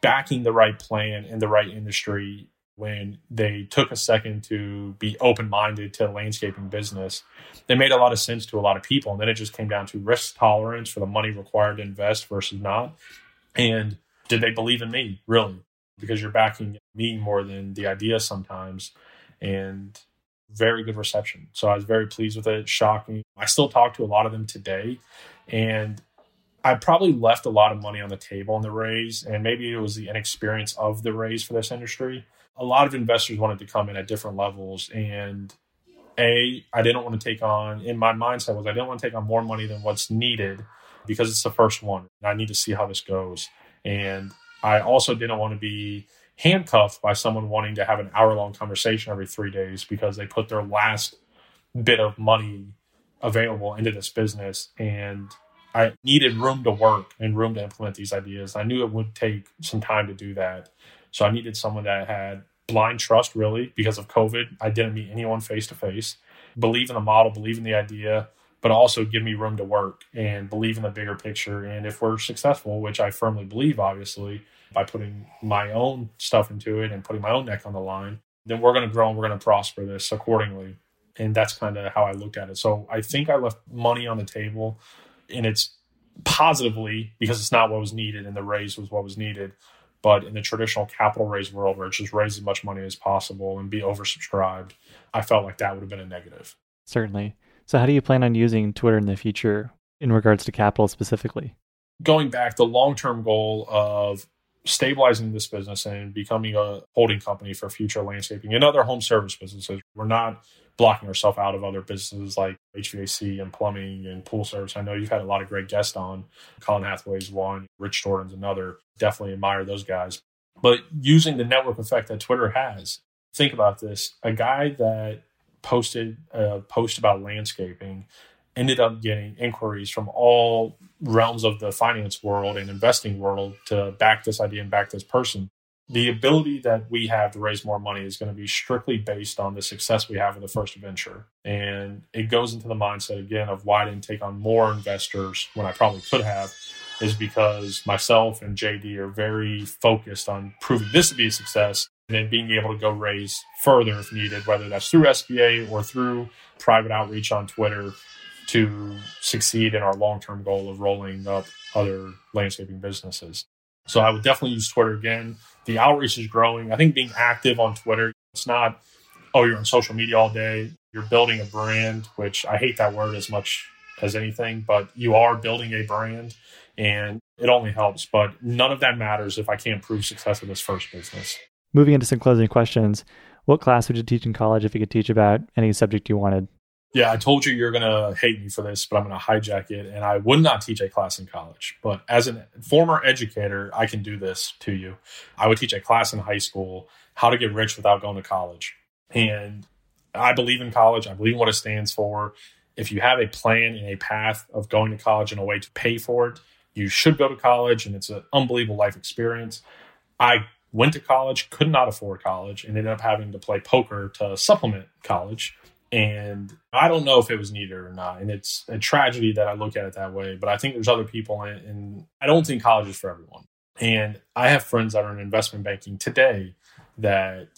backing the right plan in the right industry when they took a second to be open minded to landscaping business. They made a lot of sense to a lot of people. And then it just came down to risk tolerance for the money required to invest versus not. And did they believe in me, really? Because you're backing me more than the idea sometimes. And very good reception. So I was very pleased with it. Shocking. I still talk to a lot of them today. And I probably left a lot of money on the table in the raise, and maybe it was the inexperience of the raise for this industry. A lot of investors wanted to come in at different levels and a i didn't want to take on in my mindset was i didn't want to take on more money than what's needed because it's the first one i need to see how this goes. And i also didn't want to be handcuffed by someone wanting to have an hour long conversation every three days because they put their last bit of money available into this business. And I needed room to work and room to implement these ideas. I knew it would take some time to do that. So I needed someone that had blind trust, really, because of COVID. I didn't meet anyone face to face. Believe in the model, believe in the idea, but also give me room to work and believe in the bigger picture. And if we're successful, which I firmly believe, obviously, by putting my own stuff into it and putting my own neck on the line, then we're going to grow and we're going to prosper this accordingly. And that's kind of how I looked at it. So I think I left money on the table and it's positively because it's not what was needed and the raise was what was needed but in the traditional capital raise world, where it's just raise as much money as possible and be oversubscribed, I felt like that would have been a negative. Certainly. So, how do you plan on using Twitter in the future in regards to capital specifically? Going back, the long term goal of stabilizing this business and becoming a holding company for future landscaping and other home service businesses. We're not blocking ourselves out of other businesses like HVAC and plumbing and pool service. I know you've had a lot of great guests on. Colin Hathaway's one, Rich Jordan's another. Definitely admire those guys. But using the network effect that Twitter has, think about this. A guy that posted a post about landscaping ended up getting inquiries from all realms of the finance world and investing world to back this idea and back this person. The ability that we have to raise more money is going to be strictly based on the success we have with the first venture. And it goes into the mindset again of why I didn't take on more investors when I probably could have, is because myself and JD are very focused on proving this to be a success and then being able to go raise further if needed, whether that's through SBA or through private outreach on Twitter to succeed in our long term goal of rolling up other landscaping businesses. So I would definitely use Twitter again. The outreach is growing. I think being active on Twitter, it's not, oh, you're on social media all day. You're building a brand, which I hate that word as much as anything, but you are building a brand and it only helps. But none of that matters if I can't prove success in this first business. Moving into some closing questions, what class would you teach in college if you could teach about any subject you wanted? Yeah, I told you you're going to hate me for this, but I'm going to hijack it. And I would not teach a class in college. But as a former educator, I can do this to you. I would teach a class in high school how to get rich without going to college. And I believe in college, I believe in what it stands for. If you have a plan and a path of going to college and a way to pay for it, you should go to college. And it's an unbelievable life experience. I went to college, could not afford college, and ended up having to play poker to supplement college and I don't know if it was needed or not. And it's a tragedy that I look at it that way. But I think there's other people, and I don't think college is for everyone. And I have friends that are in investment banking today that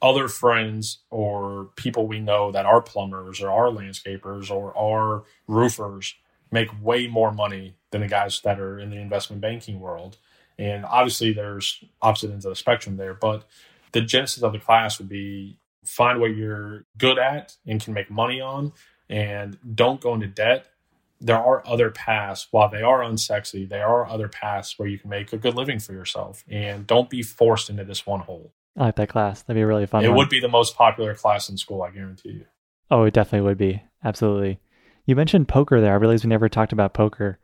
other friends or people we know that are plumbers or are landscapers or are roofers make way more money than the guys that are in the investment banking world. And obviously, there's opposite ends of the spectrum there. But the genesis of the class would be find what you're good at and can make money on and don't go into debt. There are other paths. While they are unsexy there are other paths where you can make a good living for yourself and don't be forced into this one hole. I like that class. That'd be really fun it one. would be the most popular class in school i guarantee you. Oh it definitely would be. Absolutely. You mentioned poker there. I realize we never talked about poker.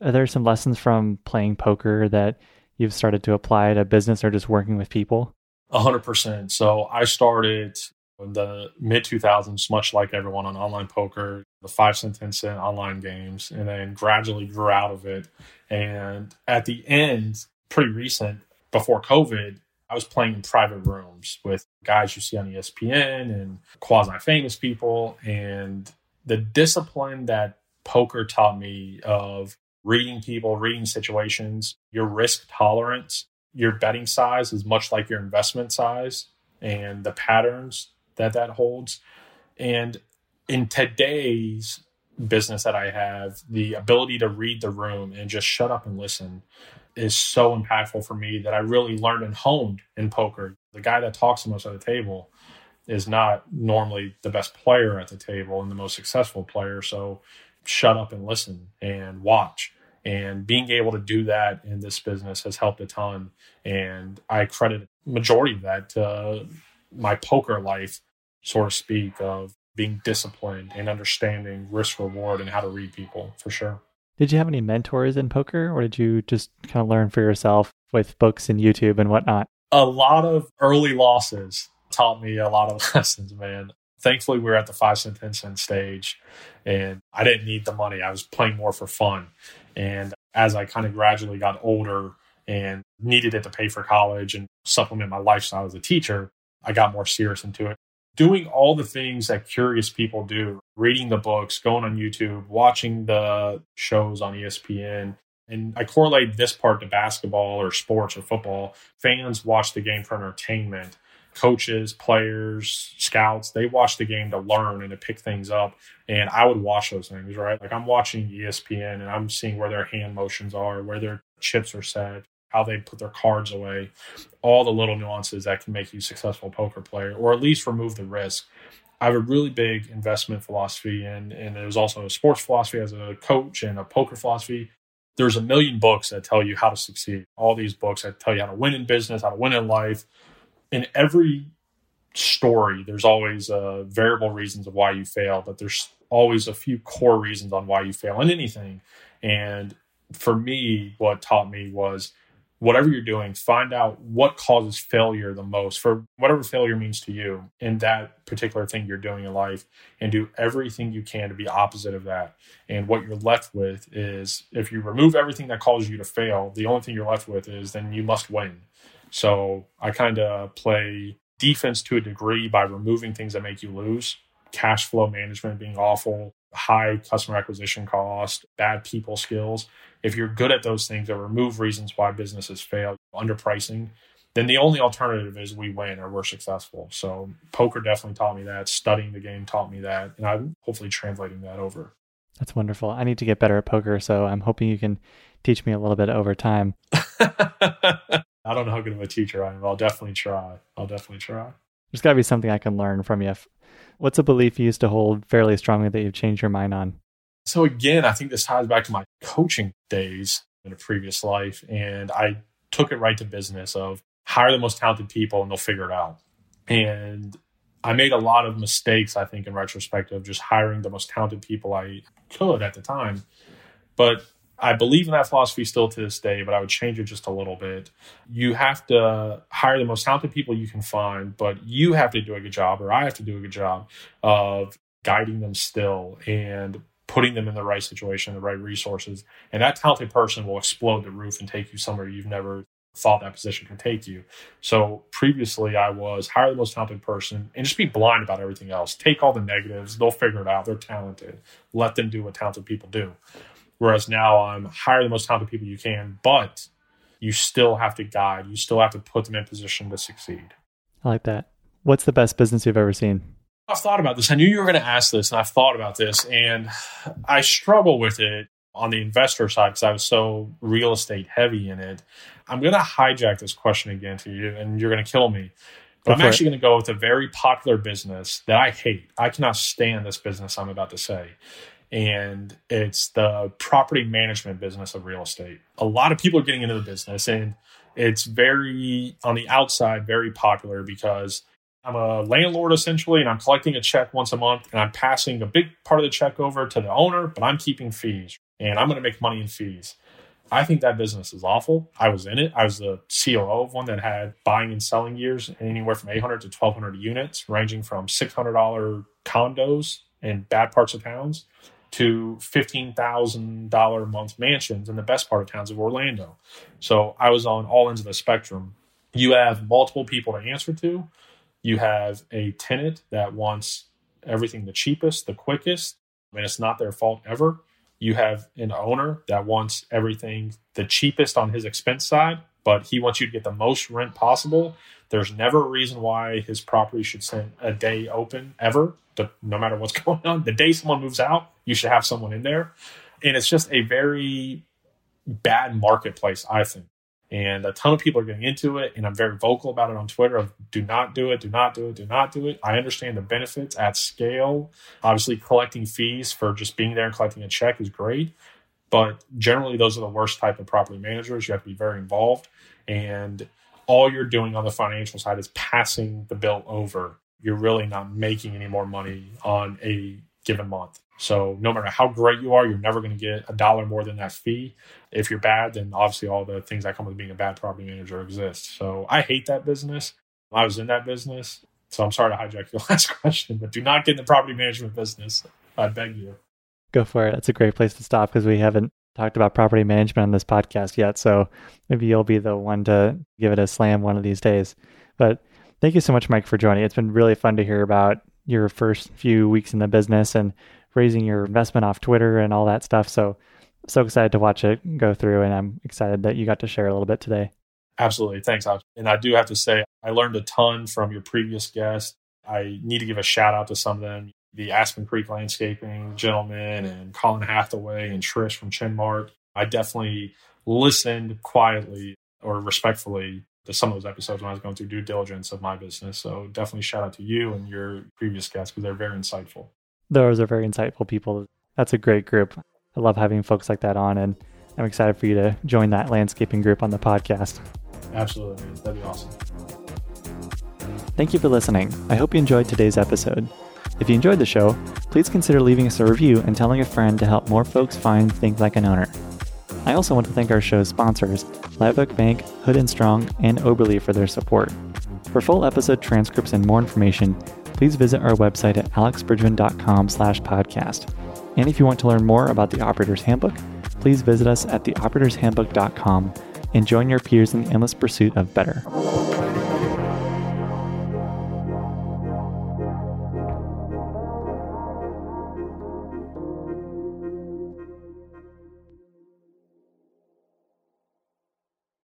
Are there some lessons from playing poker that you've started to apply to business or just working with people hundred percent. So I started in the mid 2000s, much like everyone on online poker, the five cent, 10 cent online games, and then gradually grew out of it. And at the end, pretty recent, before COVID, I was playing in private rooms with guys you see on ESPN and quasi famous people. And the discipline that poker taught me of reading people, reading situations, your risk tolerance your betting size is much like your investment size and the patterns that that holds. And in today's business that I have, the ability to read the room and just shut up and listen is so impactful for me that I really learned and honed in poker. The guy that talks the most at the table is not normally the best player at the table and the most successful player. So shut up and listen and watch. And being able to do that in this business has helped a ton. And I credit majority of that to my poker life, so to speak, of being disciplined and understanding risk reward and how to read people for sure. Did you have any mentors in poker or did you just kind of learn for yourself with books and YouTube and whatnot? A lot of early losses taught me a lot of lessons, man. Thankfully, we were at the five cent, 10 cent stage and I didn't need the money. I was playing more for fun. And as I kind of gradually got older and needed it to pay for college and supplement my lifestyle as a teacher, I got more serious into it. Doing all the things that curious people do, reading the books, going on YouTube, watching the shows on ESPN. And I correlate this part to basketball or sports or football. Fans watch the game for entertainment coaches, players, scouts, they watch the game to learn and to pick things up. And I would watch those things, right? Like I'm watching ESPN and I'm seeing where their hand motions are, where their chips are set, how they put their cards away, all the little nuances that can make you a successful poker player, or at least remove the risk. I have a really big investment philosophy and and was also a sports philosophy as a coach and a poker philosophy. There's a million books that tell you how to succeed. All these books that tell you how to win in business, how to win in life, in every story, there's always uh, variable reasons of why you fail, but there's always a few core reasons on why you fail in anything. And for me, what taught me was whatever you're doing, find out what causes failure the most for whatever failure means to you in that particular thing you're doing in life and do everything you can to be opposite of that. And what you're left with is if you remove everything that causes you to fail, the only thing you're left with is then you must win. So I kind of play defense to a degree by removing things that make you lose, cash flow management being awful, high customer acquisition cost, bad people skills. If you're good at those things that remove reasons why businesses fail, underpricing, then the only alternative is we win or we're successful. So poker definitely taught me that. Studying the game taught me that. And I'm hopefully translating that over. That's wonderful. I need to get better at poker. So I'm hoping you can teach me a little bit over time. I don't know how good of a teacher I am. I'll definitely try. I'll definitely try. There's got to be something I can learn from you. What's a belief you used to hold fairly strongly that you've changed your mind on? So again, I think this ties back to my coaching days in a previous life. And I took it right to business of hire the most talented people and they'll figure it out. And I made a lot of mistakes, I think, in retrospect of just hiring the most talented people I could at the time. But I believe in that philosophy still to this day, but I would change it just a little bit. You have to hire the most talented people you can find, but you have to do a good job, or I have to do a good job of guiding them still and putting them in the right situation, the right resources. And that talented person will explode the roof and take you somewhere you've never thought that position could take you. So previously I was hire the most talented person and just be blind about everything else. Take all the negatives, they'll figure it out. They're talented. Let them do what talented people do. Whereas now I'm hire the most talented people you can, but you still have to guide. You still have to put them in position to succeed. I like that. What's the best business you've ever seen? I've thought about this. I knew you were going to ask this, and I've thought about this, and I struggle with it on the investor side because I was so real estate heavy in it. I'm going to hijack this question again to you, and you're going to kill me. But I'm actually going to go with a very popular business that I hate. I cannot stand this business I'm about to say. And it's the property management business of real estate. A lot of people are getting into the business, and it's very, on the outside, very popular because I'm a landlord essentially, and I'm collecting a check once a month, and I'm passing a big part of the check over to the owner, but I'm keeping fees, and I'm going to make money in fees. I think that business is awful. I was in it. I was the COO of one that had buying and selling years anywhere from 800 to 1,200 units, ranging from $600 condos in bad parts of towns to $15,000 a month mansions in the best part of towns of Orlando. So I was on all ends of the spectrum. You have multiple people to answer to you have a tenant that wants everything the cheapest, the quickest, and it's not their fault ever. You have an owner that wants everything the cheapest on his expense side, but he wants you to get the most rent possible. There's never a reason why his property should send a day open ever, no matter what's going on. The day someone moves out, you should have someone in there. And it's just a very bad marketplace, I think and a ton of people are getting into it and i'm very vocal about it on twitter of do not do it do not do it do not do it i understand the benefits at scale obviously collecting fees for just being there and collecting a check is great but generally those are the worst type of property managers you have to be very involved and all you're doing on the financial side is passing the bill over you're really not making any more money on a given month so no matter how great you are, you're never going to get a dollar more than that fee. If you're bad, then obviously all the things that come with being a bad property manager exist. So I hate that business. I was in that business. So I'm sorry to hijack your last question, but do not get in the property management business. I beg you. Go for it. That's a great place to stop because we haven't talked about property management on this podcast yet. So maybe you'll be the one to give it a slam one of these days. But thank you so much, Mike, for joining. It's been really fun to hear about your first few weeks in the business and raising your investment off Twitter and all that stuff. So, so excited to watch it go through. And I'm excited that you got to share a little bit today. Absolutely. Thanks, Alex. And I do have to say, I learned a ton from your previous guests. I need to give a shout out to some of them the Aspen Creek Landscaping gentleman and Colin Hathaway and Trish from Chenmark. I definitely listened quietly or respectfully some of those episodes when I was going through due diligence of my business. So definitely shout out to you and your previous guests because they're very insightful those are very insightful people. That's a great group. I love having folks like that on, and I'm excited for you to join that landscaping group on the podcast. Absolutely. That'd be awesome. Thank you for listening. I hope you enjoyed today's episode. If you enjoyed the show, please consider leaving us a review and telling a friend to help more folks find Think Like an Owner. I also want to thank our show's sponsors, Live Bank, Hood and Strong, and Oberle for their support. For full episode transcripts and more information, please visit our website at alexbridgeman.com slash podcast. And if you want to learn more about the Operator's Handbook, please visit us at theoperatorshandbook.com and join your peers in the endless pursuit of better.